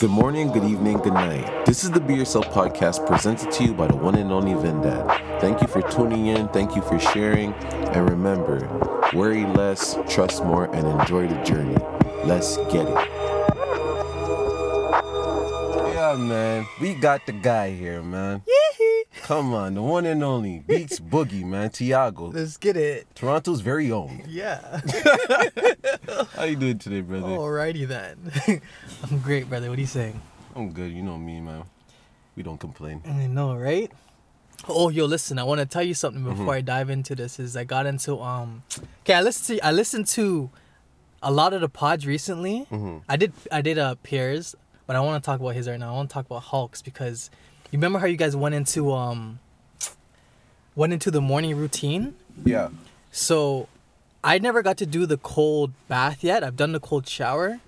Good morning, good evening, good night. This is the Be Yourself podcast presented to you by the one and only Vendad. Thank you for tuning in, thank you for sharing, and remember worry less, trust more, and enjoy the journey. Let's get it. Yeah, man, we got the guy here, man. Come on, the one and only Bheekz Boogie, man. Tiago, Let's get it. Toronto's very own. Yeah. How you doing today, brother? Alrighty then. I'm great, brother. What are you saying? I'm good. You know me, man. We don't complain. I know, right? Oh, yo, listen. I want to tell you something before Mm-hmm. I dive into this. Is I got into um, okay. I listened to I listened to a lot of the pods recently. Mm-hmm. I did I did uh Piers, but I want to talk about his right now. I want to talk about Hulks because you remember how you guys went into um went into the morning routine. Yeah. So I never got to do the cold bath yet. I've done the cold shower,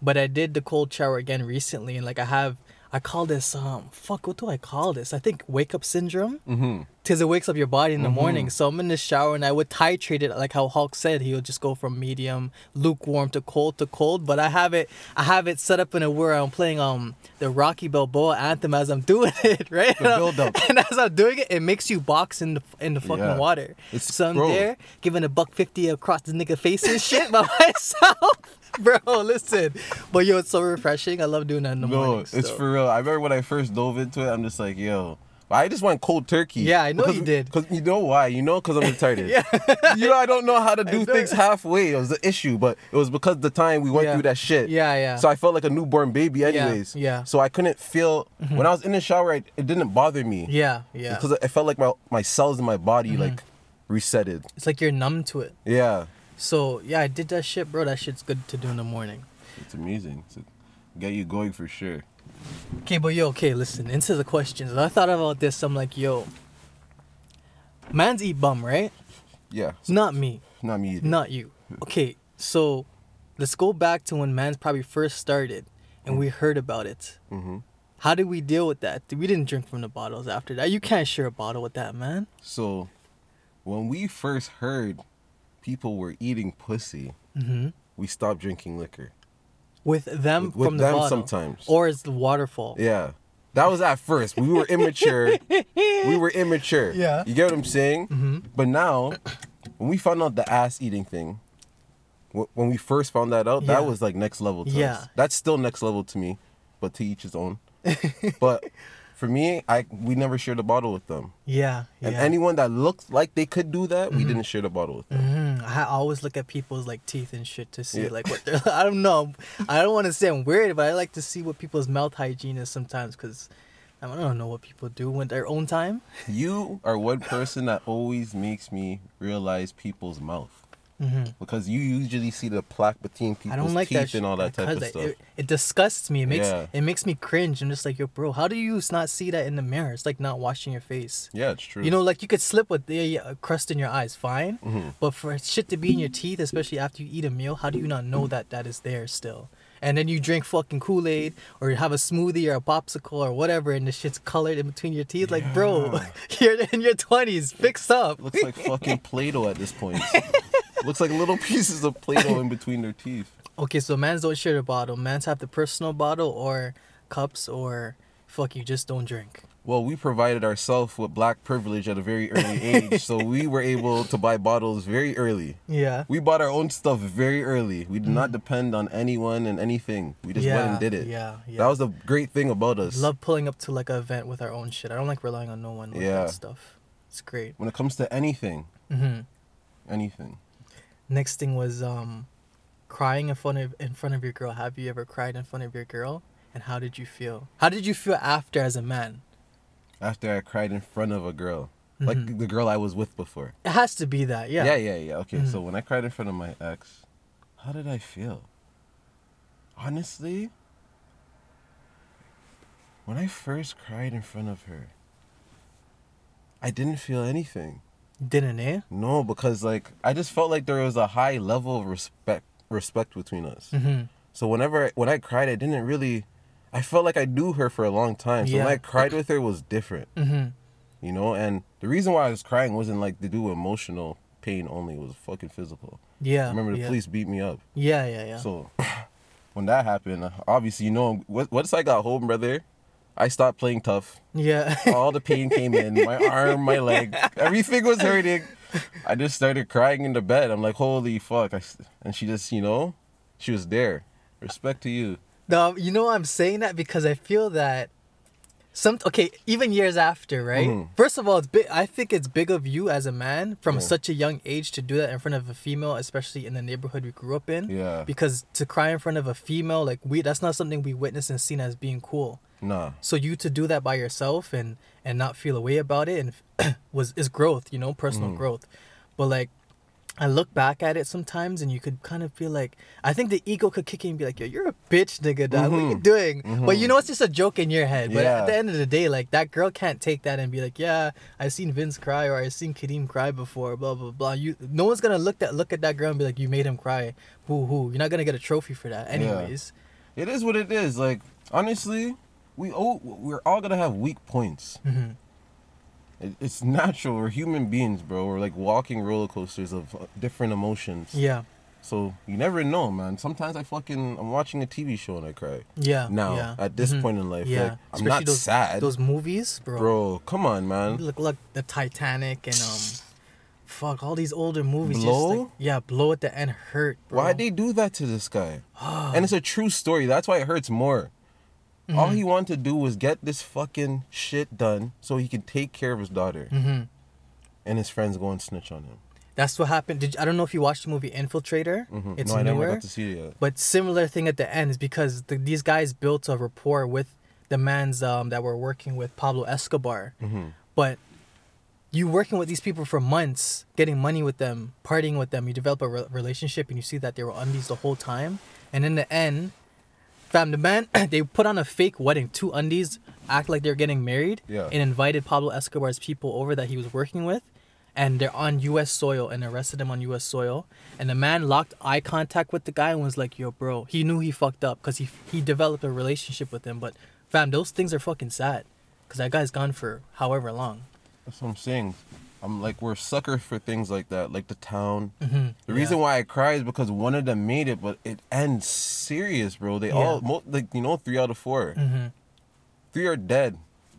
but I did the cold shower again recently and like I have I call this um fuck what do I call this? I think wake up syndrome Mm-hmm. Because it wakes up your body in the morning. So I'm in the shower and I would titrate it like how Hulk said he would just go from medium, lukewarm to cold to cold. But I have it I have it set up in a where I'm playing um the Rocky Balboa anthem as I'm doing it, right? The build-up. And as I'm doing it, it makes you box in the in the fucking Yeah. water. It's- so I'm bro. there giving a buck fifty across the nigga face and shit by myself. Bro, listen. But yo, it's so refreshing. I love doing that in the No, morning. it's so. for real. I remember when I first dove into it, I'm just like, yo. I just went cold turkey. Yeah, I know Because- you did. Cause you know why? You know, cause I'm retarded. Yeah. you know, I don't know how to do things halfway. It was the issue, but it was because the time we went Yeah. through that shit. Yeah, yeah. So I felt like a newborn baby, anyways. yeah. Mm-hmm. So I couldn't feel when I was in the shower. I, it didn't bother me. Yeah, yeah. Because I felt like my my cells in my body Mm-hmm. like resetted. It's like you're numb to it. Yeah, So yeah, I did that shit, bro. That shit's good to do in the morning. it's amazing. To get you going for sure. Okay, but yo, okay, listen. Into the questions. I thought about this. I'm like, yo, man's eat bum, right? Yeah, Not me, not me. Either. not you. Okay, so let's go back to when man's probably first started, and we heard about it. Mm-hmm. How did we deal with that? We didn't drink from the bottles after that. You can't share a bottle with that man. So, when we first heard people were eating pussy, hmm we stopped drinking liquor. With them With- with from the them sometimes. or it's the waterfall. Yeah. That was at first. We were immature. we were immature. Yeah. You get what I'm saying? hmm But now, when we found out the ass eating thing, when we first found that out, Yeah. that was like next level to Yeah. us. That's still next level to me, but to each his own. but for me, I we never shared a bottle with them. Yeah, yeah. And anyone that looked like they could do that, we didn't share the bottle with them. hmm I always look at people's like teeth and shit to see Yeah. like what they're. I don't know. I don't want to say I'm weird, but I like to see what people's mouth hygiene is sometimes because I don't know what people do with their own time. You are one person that always makes me realize people's mouth. Hmm Because you usually see the plaque between people's I don't like teeth that shit and all that type of stuff. It, it disgusts me. It makes Yeah. it makes me cringe. I'm just like, yo, bro, how do you not see that in the mirror? It's like not washing your face. yeah, it's true. You know, like you could slip with the uh, crust in your eyes, fine. Mhm. But for shit to be in your teeth, especially after you eat a meal, how do you not know that that is there still? And then you drink fucking Kool Aid or you have a smoothie or a popsicle or whatever, and the shit's colored in between your teeth. Like, bro, you're in your twenties. Fix up. Looks like fucking Play-Doh at this point. Looks like little pieces of Play-Doh in between their teeth. Okay, so mans don't share the bottle. Mans have the personal bottle or cups or fuck you just don't drink. Well, we provided ourselves with black privilege at a very early age, so we were able to buy bottles very early. Yeah. We bought our own stuff very early. We did not depend on anyone and anything. We just Mm. yeah, went and did it. Yeah, yeah. That was the great thing about us. Love pulling up to like an event with our own shit. I don't like relying on no one with Yeah. that stuff. It's great. when it comes to anything, hmm anything. Next thing was um, crying in front of in front of your girl. Have you ever cried in front of your girl? And how did you feel? How did you feel after as a man? After I cried in front of a girl, like Mhm. the girl I was with before. It has to be that, yeah. Yeah, yeah, yeah. Okay, Mhm. so when I cried in front of my ex, how did I feel? Honestly, when I first cried in front of her, I didn't feel anything. Didn't eh? No, because like I just felt like there was a high level of respect respect between us. Mm-hmm. So whenever when I cried, I didn't really. I felt like I knew her for a long time. So Yeah. when I cried with her, it was different, Mm-hmm. you know. And the reason why I was crying wasn't like to do emotional pain only. It was fucking physical. Yeah. I remember the yeah. police beat me up. Yeah, yeah, yeah. So when that happened, obviously you know what once I got home, brother, I stopped playing tough. Yeah. All the pain came in, my arm, my leg, everything was hurting. I just started crying in the bed. I'm like, holy fuck! I and she just, you know, she was there. Respect to you. No, you know I'm saying that because I feel that some okay, even years after, right? Mhm. First of all, it's big. I think it's big of you as a man from Yeah. such a young age to do that in front of a female, especially in the neighborhood we grew up in. Yeah. Because to cry in front of a female, like we, that's not something we witnessed and seen as being cool. Nah. So you to do that by yourself and and not feel a way about it and was is growth, you know, personal Mm. growth. But like I look back at it sometimes and you could kind of feel like I think the ego could kick in and be like, Yo, you're a bitch, nigga, dog. What you Mhm. doing? But you Mhm. know it's just a joke in your head. But Yeah. at the end of the day, like that girl can't take that and be like, Yeah, I've seen Vince cry or I've seen Kadeem cry before, blah blah blah. You no one's gonna look that look at that girl and be like, You made him cry. Boo hoo. You're not gonna get a trophy for that Yeah. anyways. It is what it is. Like honestly, we all we're all gonna have weak points. hmm It, it's natural. We're human beings, bro. We're like walking roller coasters of uh, different emotions. Yeah. So you never know, man. Sometimes I fucking I'm watching a TV show and I cry. Yeah. Now yeah. at this Mhm. point in life, Yeah, like, I'm especially not those, sad, Those movies, bro. bro. Come on, man. Look, look, the Titanic and um, fuck, all these older movies. Just Blow? like, yeah, blow at the end hurt. Why'd they do that to this guy? and it's a true story. That's why it hurts more. All Mm-hmm. he wanted to do was get this fucking shit done so he could take care of his daughter. hmm And his friends go and snitch on him. That's what happened. Did you, I don't know if you watched the movie Infiltrator. Mhm. It's no, I never newer, got to see it yet. but similar thing at the end is because the, these guys built a rapport with the mans um, that were working with Pablo Escobar. Mhm. But you working with these people for months, getting money with them, partying with them, you develop a re- relationship, and you see that they were undies the whole time. And in the end, fam, the man they put on a fake wedding, two undies, act like they're getting married, Yeah. and invited Pablo Escobar's people over that he was working with, and they're on U.S. soil and arrested him on U.S. soil. And the man locked eye contact with the guy and was like, "Yo, bro," he knew he fucked up because he he developed a relationship with him. But fam, those things are fucking sad, because that guy's gone for however long. That's what I'm saying. I'm like we're suckers for things like that, like the town. Mm-hmm. The reason why I cry is because one of them made it, but it ends serious, bro. They Yeah. all mo- like you know three out of 4 Mm-hmm. three are dead.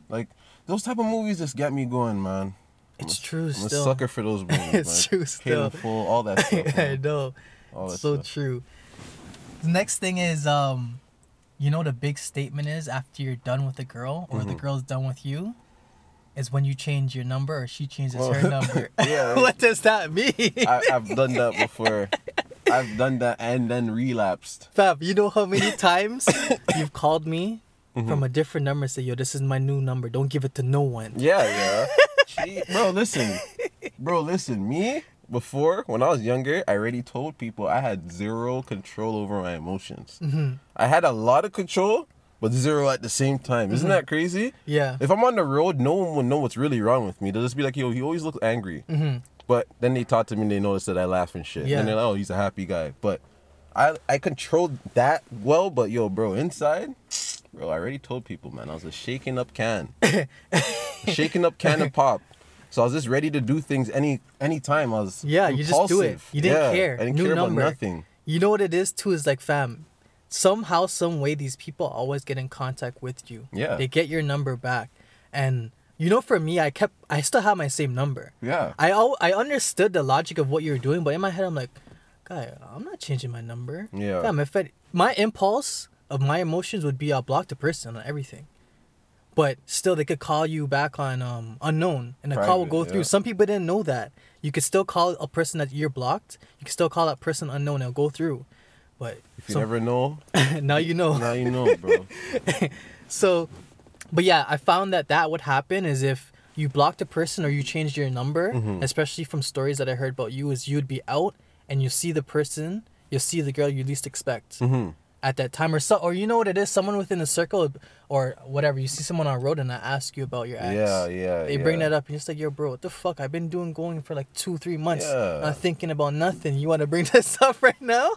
Like those type of movies just get me going, man. I'm It's a- true I'm still. a sucker for those movies. It's man. true still. full, all that stuff. I know. All that so stuff. true. The next thing is um you know what a big statement is after you're done with a girl or the Mhm. girl's done with you is when you change your number or she changes Well, her number. yeah. what does that mean? I, I've done that before. I've done that and then relapsed. Fab, you know how many times you've called me Mm-hmm. from a different number and say, yo, this is my new number. Don't give it to no one. Yeah, yeah. Gee, bro, listen. Bro, listen. Me, before, when I was younger, I already told people I had zero control over my emotions. Mm-hmm. I had a lot of control, but zero at the same time. Isn't Mm-hmm. that crazy? Yeah. If I'm on the road, no one will know what's really wrong with me. They'll just be like, yo, he always looks angry. Mhm. But then they talk to me and they notice that I laugh and shit. Yeah. And they're like, oh, he's a happy guy. But I I controlled that well, but yo, bro, inside, bro, I already told people, man, I was a shaking up can. shaking up can of pop. So I was just ready to do things any any time. I was Yeah, you just do it. impulsive. You didn't care. I didn't New care number. about nothing. You know what it is too is like fam, somehow, some way, these people always get in contact with you. Yeah. They get your number back, and you know, for me, I kept, I still have my same number. Yeah. I al- I understood the logic of what you were doing, but in my head, I'm like, guy, I'm not changing my number. Yeah. Fam, if it, my impulse of my emotions would be I'll block the person on everything. But still, they could call you back on um, unknown, and the call will go through. yeah. Some people didn't know that. You could still call a person that you're blocked. You can still call that person unknown. It'll go through. But If you so- never know, now you know. now you know, bro. So, but yeah, I found that that would happen is if you blocked a person or you changed your number, Mhm. especially from stories that I heard about you, is you'd be out and you see the person, you see the girl you least expect hmm at that time, or so, or you know what it is, someone within the circle or whatever. You see someone on road and I ask you about your ex. Yeah, yeah. They bring that up and you're just like, yo, bro, what the fuck? I've been doing going for like two, three months, Yeah. not thinking about nothing. You want to bring this up right now?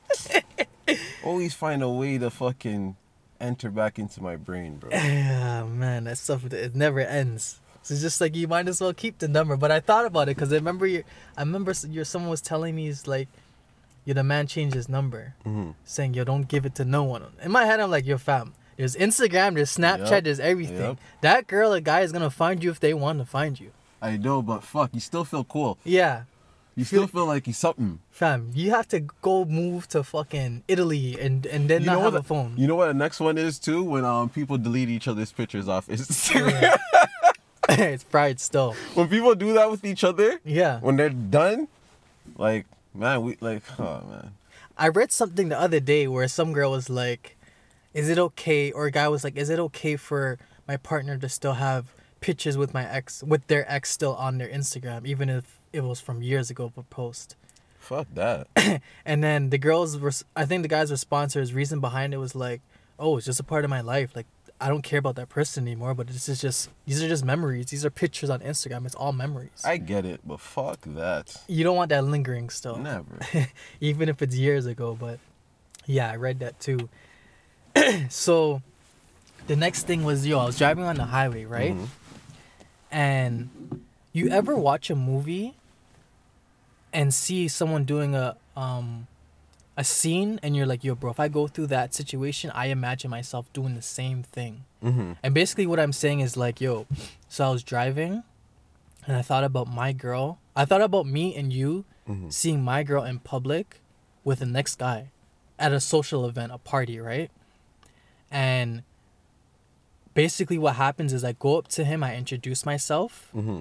Always find a way to fucking enter back into my brain, bro. Yeah, man, that stuff it never ends. So it's just like you might as well keep the number. But I thought about it because I remember you. I remember your someone was telling me is like, yo, the man changed his number, Mm-hmm. saying, yo, don't give it to no one. In my head, I'm like, yo, fam. There's Instagram, there's Snapchat, Yep, there's everything. yep. That girl or guy is gonna find you if they want to find you. I know, but fuck, you still feel cool. Yeah. You still feel like he's something. Fam, you have to go move to fucking Italy and and then You not know have what? a phone. You know what the next one is too? When um people delete each other's pictures off Instagram. it's pride still. when people do that with each other, Yeah. when they're done, like man, we like oh man. I read something the other day where some girl was like, "Is it okay?" or a guy was like, "Is it okay for my partner to still have pictures with my ex, with their ex still on their Instagram, even if it was from years ago of a post?" Fuck that. And then the girl's, I think the guy's response or his reason behind it was like, "Oh, it's just a part of my life. Like, I don't care about that person anymore. But this is just, these are just memories. These are pictures on Instagram. It's all memories. I get it, but fuck that. you don't want that lingering still." Never. even if it's years ago. But yeah, I read that too. so the next thing was yo, I was driving on the highway, right? Mhm. And you ever watch a movie and see someone doing a um a scene and you're like, yo, bro, if I go through that situation, I imagine myself doing the same thing. Mm-hmm. And basically, what I'm saying is like, yo, so I was driving and I thought about my girl. I thought about me and you Mhm. seeing my girl in public with the next guy at a social event, a party, right? And basically, what happens is I go up to him, I introduce myself, Mm-hmm.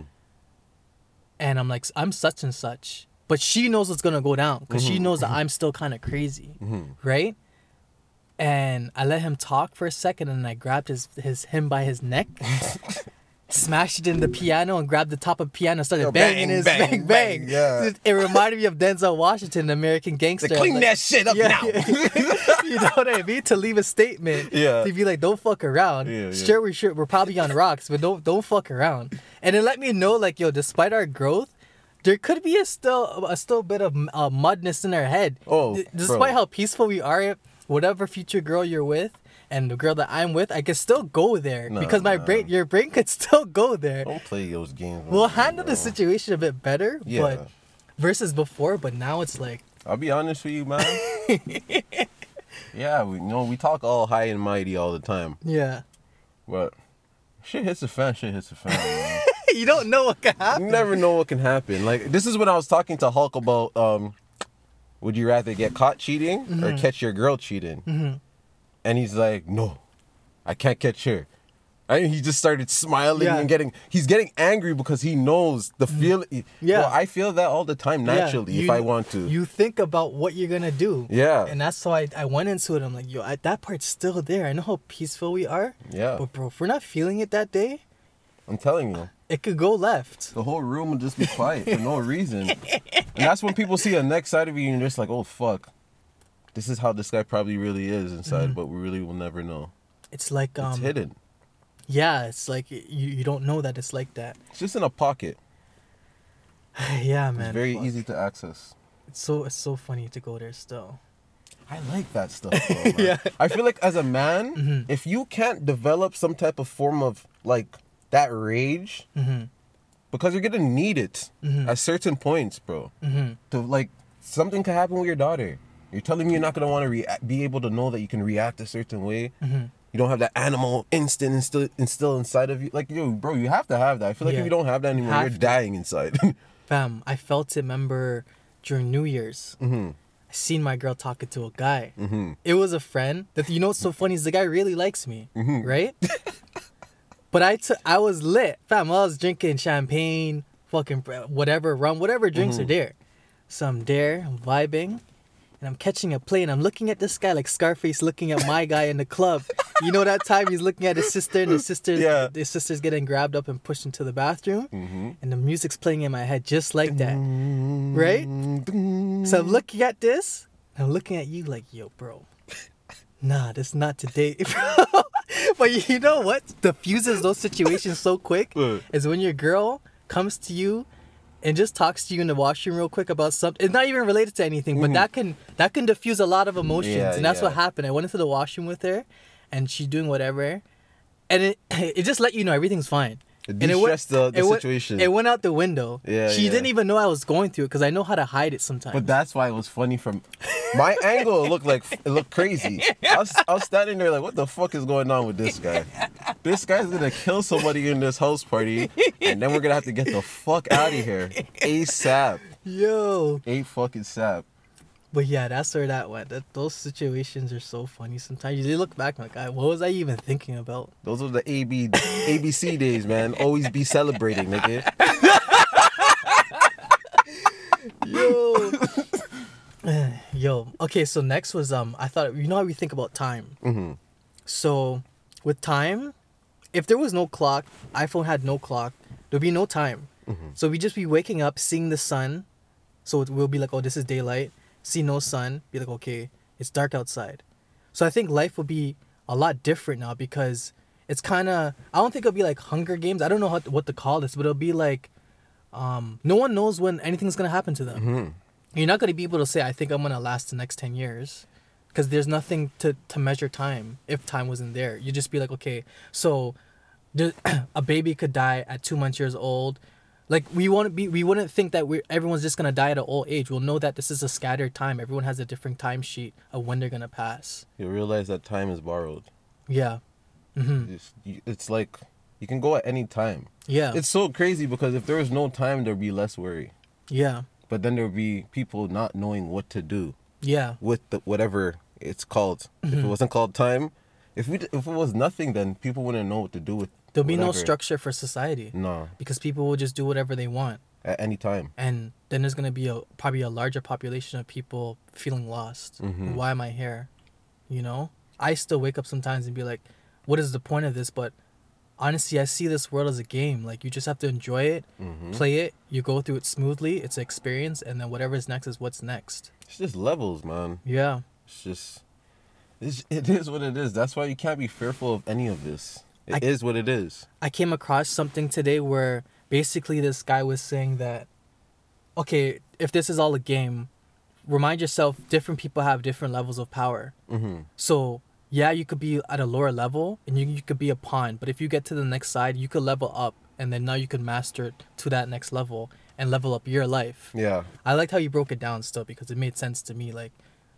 and I'm like, I'm such and such. But she knows what's gonna go down because she Mhm. knows that I'm still kind of crazy Mm-hmm. right? And I let him talk for a second, and I grabbed his his him by his neck, smashed it in the piano, and grabbed the top of the piano, and started Yo, banging bang, his bang, bang bang. bang, yeah. It, reminded me of Denzel Washington, the American Gangster. clean Like, that shit up now. you know what I mean? To leave a statement. Yeah. To be like, don't fuck around. Yeah, yeah. Sure, we sure we're probably on rocks, but don't don't fuck around. And it let me know, like, yo, despite our growth. There could be a still a still bit of uh, mudness in our head. Oh, D- bro. despite how peaceful we are, whatever future girl you're with and the girl that I'm with, I can still go there Nah, because my nah. brain, your brain could still go there. Don't play those games. We'll handle bro. the situation a bit better, Yeah. but versus before. But now it's like, I'll be honest with you, man. yeah, we you know we talk all high and mighty all the time, yeah, but shit hits the fan. Shit hits the fan. You don't know what can happen. you never know what can happen. Like this is when I was talking to Hulk about um, would you rather get caught cheating or Mm-hmm. catch your girl cheating? And he's like, no, I can't catch her. And he just started smiling Yeah. Mm-hmm. and getting he's getting angry because he knows the feeling. Yeah. Bro, I feel that all the time Yeah, naturally if I want to. You think about what you're gonna do. Yeah. And that's why I, I went into it. I'm like, yo, I, that part's still there. I know how peaceful we are. Yeah. But bro, if we're not feeling it that day, I'm telling you. It could go left. The whole room would just be quiet for no reason. And that's when people see a next side of you and you're just like, oh fuck. This is how this guy probably really is inside, but we really will never know. It's like It's um, hidden. yeah, it's like you you don't know that it's like that. It's just in a pocket. yeah, man. it's very fuck. easy to access. It's so it's so funny to go there still. I like that stuff. Though. Yeah. I feel like as a man, Mhm. if you can't develop some type of form of like that rage, Mm-hmm. because you're gonna need it Mhm. at certain points, bro. Mm-hmm. To like something could happen with your daughter. You're telling me you're not gonna want to rea- be able to know that you can react a certain way. Mm-hmm. You don't have that animal instinct instill, instill inside of you. Like, yo, bro, you have to have that. I feel like Yeah. if you don't have that anymore, Have you're to. dying inside. Fam, I felt it. Remember during New Year's, mm-hmm. I seen my girl talking to a guy. Mm-hmm. It was a friend. That you know what's so funny is the guy really likes me, right? but I took I was lit, fam. I was drinking champagne, fucking whatever rum, whatever drinks are there. So I'm there, I'm vibing, and I'm catching a play, and I'm looking at this guy like Scarface looking at my guy in the club. You know that time he's looking at his sister, and his sister, Yeah. his sister's getting grabbed up and pushed into the bathroom, Mm-hmm. and the music's playing in my head just like that. Right? So I'm looking at this, and I'm looking at you like, yo, bro. Nah, that's not today, bro. but you know what diffuses those situations so quick What? is when your girl comes to you and just talks to you in the washroom real quick about something. It's not even related to anything, but that can that can diffuse a lot of emotions, Mm-hmm. Yeah, and that's what happened. I went into the washroom with her, and she's doing whatever, and it it just let you know everything's fine. It And it went- the, the it went- It went out the window. Yeah, She yeah. didn't even know I was going through it because I know how to hide it sometimes. But that's why it was funny from my angle. It looked like it looked crazy. I was, I was standing there like, what the fuck is going on with this guy? This guy's gonna kill somebody in this house party, and then we're gonna have to get the fuck out of here asap. Yo. A fucking sap. But yeah, that's where that went. That, those situations are so funny. Sometimes you look back like, what was I even thinking about? Those are the AB ABC days, man. Always be celebrating, nigga. Yo. Yo. Okay, so next was um I thought you know how we think about time. hmm So with time, if there was no clock, iPhone had no clock, there'd be no time. Mhm. So we just be waking up, seeing the sun. So it will be like, oh, this is daylight. See no sun, be like, okay, it's dark outside. So I think life will be a lot different now because it's kind of I don't think it'll be like Hunger Games. I don't know how what to call this, but it'll be like um, no one knows when anything's gonna happen to them. Mhm. You're not gonna be able to say, I think I'm gonna last the next ten years, because there's nothing to to measure time. If time wasn't there, you'd just be like, okay, so a baby could die at two months years old. Like we want to be, we wouldn't think that we everyone's just gonna die at an old age. We'll know that this is a scattered time. Everyone has a different time sheet of when they're gonna pass. You realize that time is borrowed. Yeah, mm-hmm. It's, it's like you can go at any time. yeah, It's so crazy because if there was no time, there'd be less worry. yeah, But then there'd be people not knowing what to do yeah, with the whatever it's called. If it wasn't called time, if we if it was nothing, then people wouldn't know what to do with. There'll be no structure for society No, because people will just do whatever they want. at any time. and then there's gonna be a probably a larger population of people feeling lost. Mhm. Why am I here? You know, I still wake up sometimes and be like, "What is the point of this?" But honestly, I see this world as a game. Like you just have to enjoy it, hmm play it. You go through it smoothly. It's an experience, and then whatever's next is what's next. It's just levels, man. Yeah, It's just, it's, it is what it is. That's why you can't be fearful of any of this. It I- is what it is. I came across something today where basically this guy was saying that, okay, if this is all a game, remind yourself different people have different levels of power. hmm So yeah, you could be at a lower level and you, you could be a pawn, but if you get to the next side, you could level up and then now you can master it to that next level and level up your life. Yeah. I liked how you broke it down still because it made sense to me. Like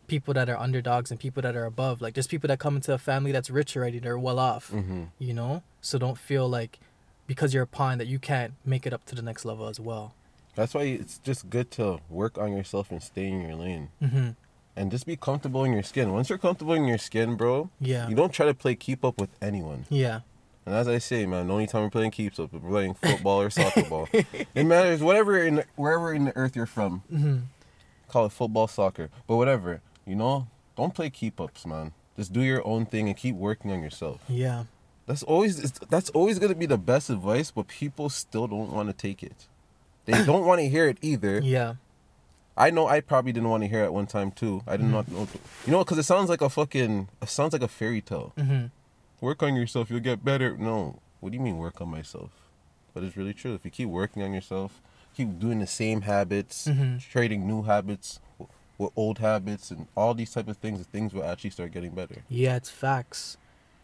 people that are underdogs and people that are above, like there's people that come into a family that's rich already, they're well off, hmm you know? So don't feel like because you're a pawn that you can't make it up to the next level as well. That's why it's just good to work on yourself and stay in your lane. Mm-hmm. And just be comfortable in your skin. Once you're comfortable in your skin, bro, Yeah. you don't try to play keep up with anyone. Yeah. And as I say, man, the only time we're playing keeps up, we're playing football or soccer ball. It matters, whatever in wherever in the earth you're from. Mm-hmm. Call it football, soccer, but whatever. You know, don't play keep ups, man. Just do your own thing and keep working on yourself. Yeah. That's always that's always gonna be the best advice, but people still don't want to take it. They don't want to hear it either. Yeah. I know I probably didn't want to hear it one time too. I did Mm-hmm. not know. You know, because it sounds like a fucking. It sounds like a fairy tale. Mm-hmm. Work on yourself, you'll get better. No, what do you mean work on myself? But it's really true. If you keep working on yourself, keep doing the same habits, Mhm. trading new habits with old habits, and all these type of things, things will actually start getting better. Yeah, it's facts.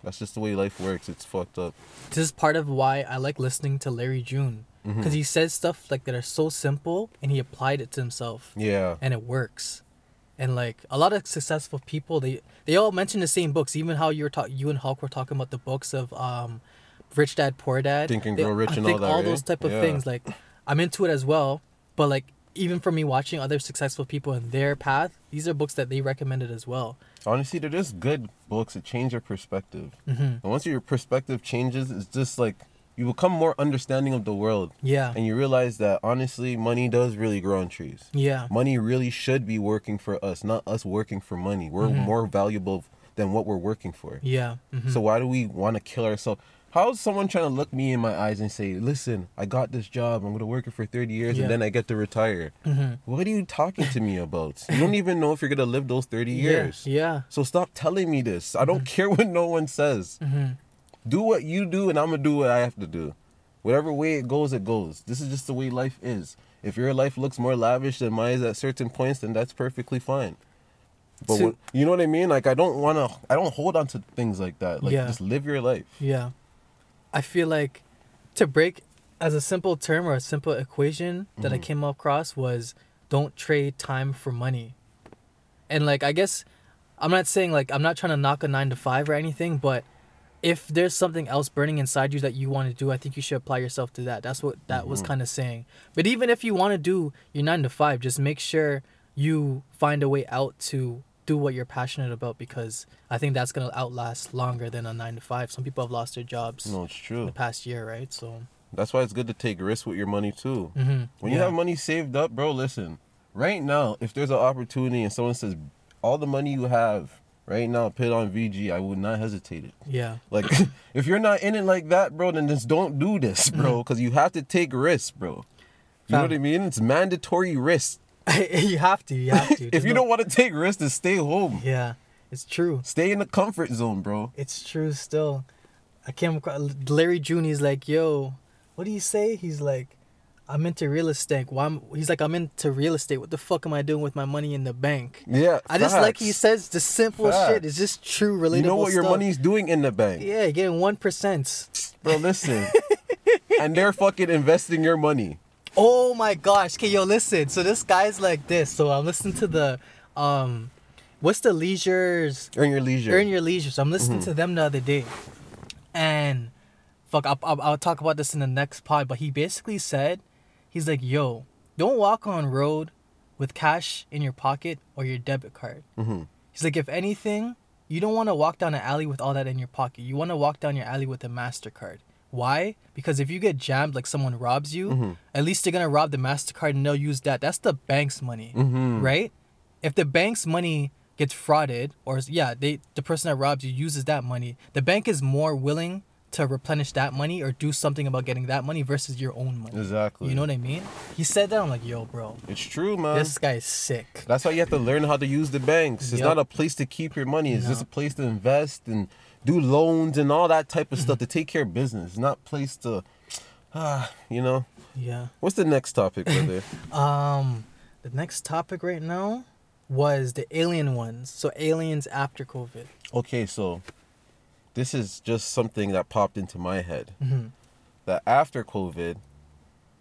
That's just the way life works. It's fucked up. This is part of why I like listening to Larry June because he says stuff like that are so simple and he applied it to himself Yeah. and it works. And like a lot of successful people, they they all mention the same books. Even how you were talking, you and Hulk were talking about the books of um, Rich Dad Poor Dad. Think and Grow Rich I and all that, all right? those type of Yeah. things. Like I'm into it as well. But like even for me watching other successful people in their path, these are books that they recommended as well. Honestly, they're just good books that change your perspective. hmm And once your perspective changes, it's just like you become more understanding of the world. Yeah. And you realize that honestly, money does really grow on trees. Yeah. Money really should be working for us, not us working for money. We're Mhm. more valuable than what we're working for. Yeah. mhm. So why do we want to kill ourselves? How is someone trying to look me in my eyes and say, "Listen, I got this job. I'm gonna work it for 30 years, Yeah. and then I get to retire"? Mhm. What are you talking to me about? You don't even know if you're gonna live those 30 years. Yeah. Yeah. So stop telling me this. I don't care what no one says. hmm Do what you do, and I'm gonna do what I have to do. Whatever way it goes, it goes. This is just the way life is. If your life looks more lavish than mine is at certain points, then that's perfectly fine. But So- what, you know what I mean? Like I don't wanna, I don't hold on to things like that. Like Yeah. just live your life. Yeah. I feel like to break as a simple term or a simple equation that I Mhm. came across was don't trade time for money. And like I guess I'm not saying like I'm not trying to knock a 9 to 5 or anything, but if there's something else burning inside you that you want to do, I think you should apply yourself to that. That's what that was Mhm. kind of saying. But even if you want to do your 9 to 5, just make sure you find a way out to do what you're passionate about because I think that's going to outlast longer than a 9 to 5. Some people have lost their jobs No, it's in true. the past year, right? So, That's why it's good to take risks with your money too. mhm. When you have money saved up, bro, listen. Right now, if there's an opportunity and someone says all the money you have right now, put on VG, I would not hesitate it. yeah. Like, if you're not in it like that, bro, then just don't do this, bro, because you have to take risks, bro. You know what I mean? It's mandatory risk. you have to. You have to. if you no- don't want to take risks, then stay home. Yeah, it's true. Stay in the comfort zone, bro. It's true still. I came across Larry June. He's like, yo, what do you say? He's like, I'm into real estate. Why? he's like, I'm into real estate. What the fuck am I doing with my money in the bank? Yeah. I just like he says the simple Facts. shit. It's just true, relatable You know what your money's doing in the bank, Yeah, getting one percent. bro. Listen, and they're fucking investing your money. Oh my gosh. Okay, yo, listen. So this guy's like this. So I'm listening to the, um, what's the leisures? Earn your leisure. Earn your leisure. So I'm listening Mhm. to them the other day, and fuck, I'll, I'll, I'll talk about this in the next pod. But he basically said, he's like, "Yo, don't walk on road with cash in your pocket or your debit card." hmm He's like, if anything, you don't want to walk down an alley with all that in your pocket. You want to walk down your alley with a Mastercard. Why? Because if you get jammed, like someone robs you, Mhm. at least they're gonna rob the Mastercard and they'll use that. That's the bank's money hmm right? If the bank's money gets frauded, or yeah, they the person that robs you uses that money, the bank is more willing to replenish that money or do something about getting that money versus your own money. Exactly. You know what I mean? He said that. I'm like, yo, bro, It's true, man. this guy's sick. That's why you have to learn how to use the banks. It's Yup. not a place to keep your money. It's No. just a place to invest and do loans and all that type of stuff to take care of business. Not place to, ah, you know. Yeah. What's the next topic, brother? Um, the next topic right now was the alien ones. So aliens after COVID. okay, so this is just something that popped into my head. Mhm. That after COVID,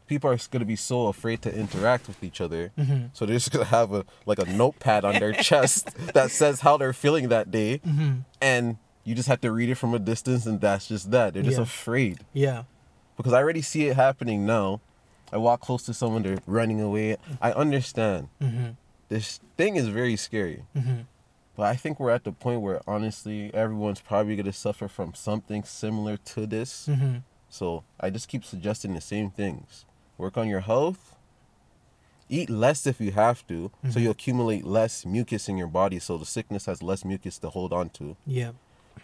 people are going to be so afraid to interact with each other. Mhm. So they're just going to have a like a notepad on their chest that says how they're feeling that day. Mhm. and you just have to read it from a distance and that's just that they're just Yeah. afraid Yeah. because i already see it happening now i walk close to someone they're running away i understand Mhm. this thing is very scary Mhm. but i think we're at the point where honestly everyone's probably going to suffer from something similar to this Mhm. so i just keep suggesting the same things work on your health eat less if you have to so Mhm. you accumulate less mucus in your body so the sickness has less mucus to hold on to Yeah.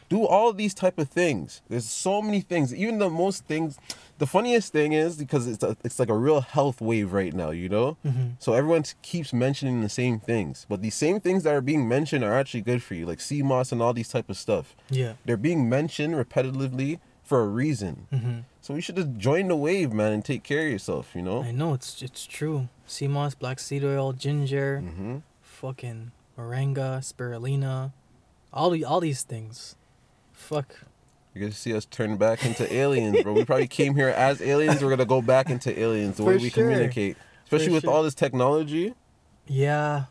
Do all these type of things there's so many things even the most things the funniest thing is because it's a, it's like a real health wave right now you know Mhm. so everyone keeps mentioning the same things but these same things that are being mentioned are actually good for you like sea moss and all these type of stuff Yeah. they're being mentioned repetitively for a reason Mhm. so you should just join the wave man and take care of yourself you know I know it's it's true. Sea moss, black seed oil, ginger, mm-hmm. fucking moringa, spirulina, all the all these things. Fuck. you're gonna see us turn back into aliens bro we probably came here as aliens we're gonna go back into aliens the For way we sure. communicate especially with sure. all this technology Yeah,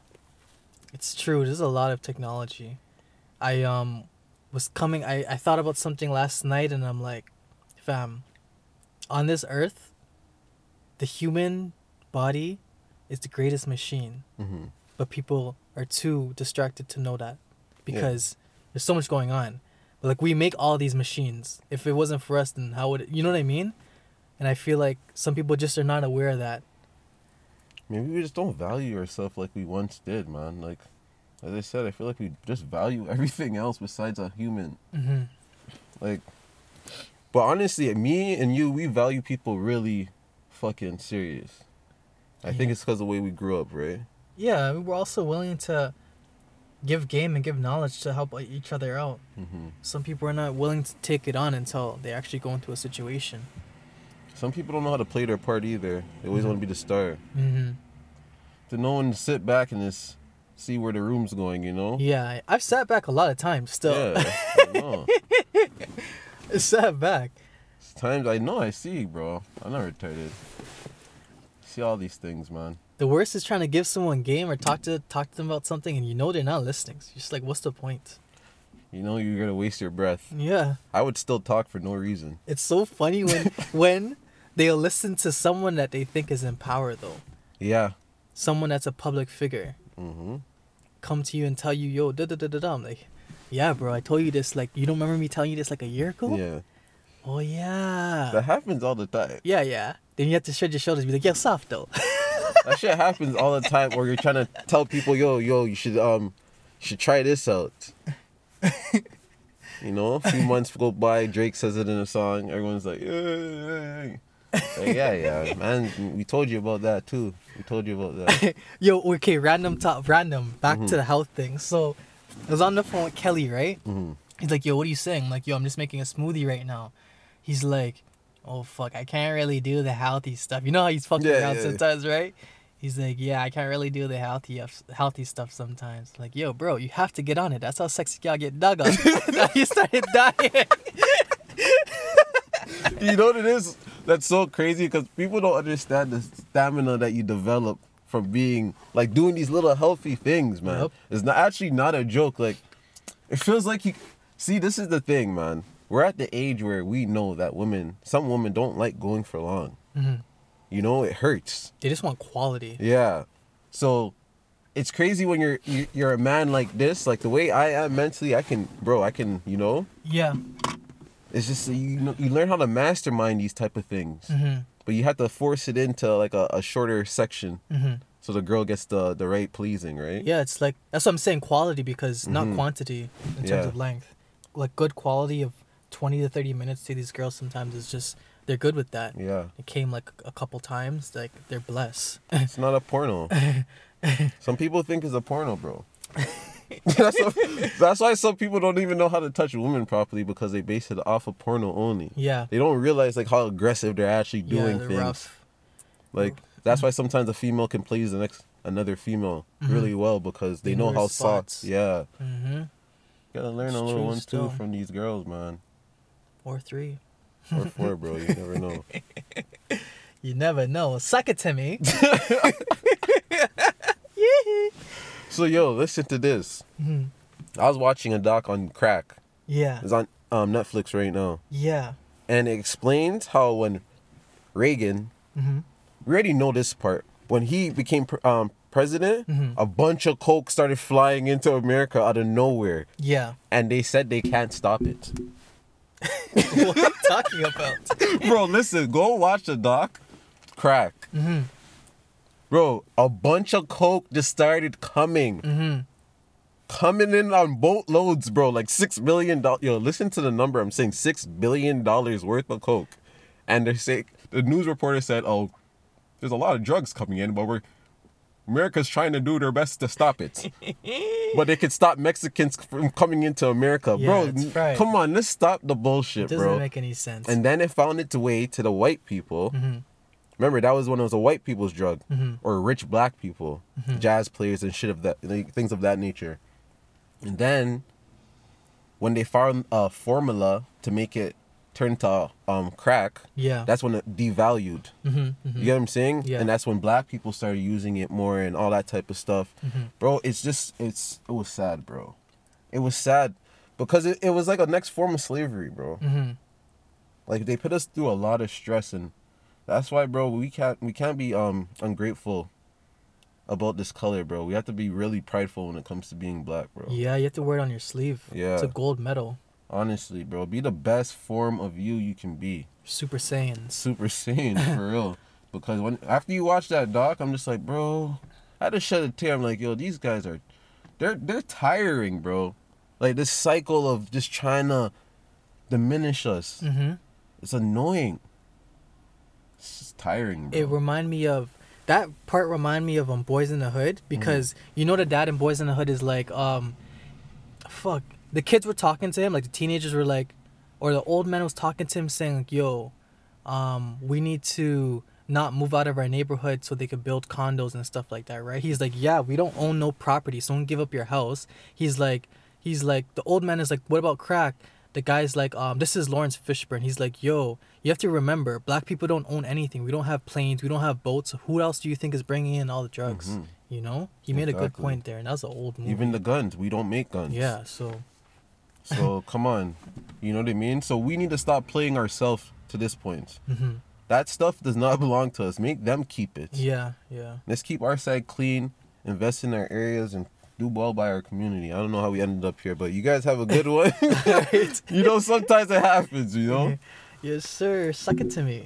it's true. There's a lot of technology. I um was coming. I I thought about something last night, and I'm like, fam, on this earth, the human body is the greatest machine. mm-hmm. but people are too distracted to know that because there's so much going on. Like we make all these machines. If it wasn't for us, then how would it, you know what I mean? And I feel like some people just are not aware of that. Maybe we just don't value ourselves like we once did, man. Like, as I said, I feel like we just value everything else besides a human. hmm Like, but honestly, me and you, we value people really fucking serious. I think it's because of the way we grew up, right? Yeah, we're also willing to give game and give knowledge to help each other out. hmm Some people are not willing to take it on until they actually go into a situation. Some people don't know how to play their part either. They always Mhm. want to be the star. hmm To know when to sit back and just see where the room's going, you know? Yeah, I've sat back a lot of times. Still, Yeah, I know. sat back. times I know I see, bro. I'm not retarded. See all these things, man. The worst is trying to give someone game or talk to talk to them about something and you know they're not listening. So you're just like, what's the point? You know you're gonna waste your breath. Yeah. I would still talk for no reason. It's so funny when when they'll listen to someone that they think is in power though. Yeah. Someone that's a public figure. Mm-hmm. Come to you and tell you, yo, da da da da da. I'm like, yeah, bro, I told you this like you don't remember me telling you this like a year ago? Yeah. Oh yeah. That happens all the time. yeah, yeah. Then you have to shrug your shoulders and be like, yeah, soft though. That shit happens all the time where you're trying to tell people, yo, yo, you should um you should try this out. you know, a few months go by, Drake says it in a song, everyone's like, yeah, yeah, yeah. Like, yeah, yeah, man. We told you about that too. We told you about that. Yo, okay, random top, random. Back to the health thing. So, I was on the phone with Kelly, right? Mhm. He's like, "Yo, what are you saying?" I'm like, "Yo, I'm just making a smoothie right now." He's like, "Oh fuck, I can't really do the healthy stuff." You know how he's fucking Yeah, around yeah. sometimes, right? He's like, "Yeah, I can't really do the healthy healthy stuff sometimes." Like, yo, bro, you have to get on it. That's how sexy y'all get dug on. you started dying. you know what it is? That's so crazy because people don't understand the stamina that you develop from being like doing these little healthy things, man. Yep. It's not actually not a joke. Like it feels like you see. This is the thing, man. We're at the age where we know that women, some women don't like going for long. Mhm. You know, it hurts. They just want quality. Yeah. So it's crazy when you're you- you're a man like this, like the way I am mentally. I can, bro. I can, you know. Yeah. It's just you know, you learn how to mastermind these type of things, Mhm. but you have to force it into like a, a shorter section, Mhm. so the girl gets the the right pleasing, right? Yeah, it's like that's what I'm saying. Quality because not Mhm. quantity in terms Yeah. of length. Like good quality of twenty to thirty minutes to these girls sometimes is just they're good with that. Yeah. It came like a couple times. Like they're blessed. It's not a porno. some people think it's a porno, bro. that's, what- that's why some people don't even know how to touch women properly because they base it off of porno only. yeah. They don't realize like how aggressive they're actually Yeah, doing they're things. rough. Like that's why sometimes a female can please the next another female Mhm. really well because they In know how soft. Yeah, Mm-hmm. gotta learn a little true one still. too from these girls, man. Or three. Or four, bro. You never know. You never know. Suck it to me. So yo, listen to this. Mhm. I was watching a doc on crack. Yeah. It's on um, Netflix right now, Yeah. and it explains how when Reagan, Mm-hmm. we already know this part. When he became um, president, Mhm. a bunch of coke started flying into America out of nowhere, Yeah. and they said they can't stop it. what are you talking about? bro, listen, go watch the doc. Crack. Mm-hmm. Bro, a bunch of coke just started coming. Mm-hmm. Coming in on boatloads, bro. Like six billion dollars. Yo, listen to the number. I'm saying six billion dollars worth of coke. And they're saying the news reporter said, Oh, there's a lot of drugs coming in, but we're America's trying to do their best to stop it. but they could stop Mexicans from coming into America. Yeah, bro, right. come on, let's stop the bullshit, Doesn't bro. make any sense. and then it found its way to the white people. Mhm. Remember, that was when it was a white people's drug, Mhm. or rich black people, Mm-hmm. jazz players and shit of that, like, things of that nature. And then, when they found a formula to make it turn to um, crack, yeah. that's when it devalued. mm-hmm. You get what I'm saying? Yeah. And that's when black people started using it more and all that type of stuff. Mm-hmm. Bro, it's just it's it was sad, bro. It was sad because it, it was like a next form of slavery, bro. Mm-hmm. Like they put us through a lot of stress and that's why, bro, we can't we can't be um ungrateful about this color, bro. We have to be really prideful when it comes to being black, bro. Yeah, you have to wear it on your sleeve. Yeah. It's a gold medal. Honestly, bro, be the best form of you you can be. Super Saiyan. Super Saiyan, for real. Because when after you watch that doc, I'm just like, bro, I had to shed a tear. I'm like, yo, these guys are, they're they're tiring, bro. Like this cycle of just trying to diminish us. Mm-hmm. It's annoying. It's just tiring, bro. It remind me of that part. Remind me of um Boys in the Hood Mm-hmm. because you know the dad in Boys in the Hood is like um, fuck. The kids were talking to him like the teenagers were like, or the old man was talking to him saying like, yo, um, we need to not move out of our neighborhood so they could build condos and stuff like that, right? He's like, yeah, we don't own no property, so don't give up your house. He's like, he's like, the old man is like, what about crack? the guy's like, um, this is Laurence Fishburne. He's like, yo, you have to remember, black people don't own anything. We don't have planes. We don't have boats. Who else do you think is bringing in all the drugs? Mhm. You know, he made a good point there, and that was an old movie. Even the guns, we don't make guns. yeah. So So come on, you know what I mean. So we need to stop playing ourselves to this point. hmm That stuff does not belong to us. Make them keep it. yeah, yeah. Let's keep our side clean, invest in our areas, and do well by our community. I don't know how we ended up here, but you guys have a good one. You know, sometimes it happens. You know. Yes, sir. Suck it to me.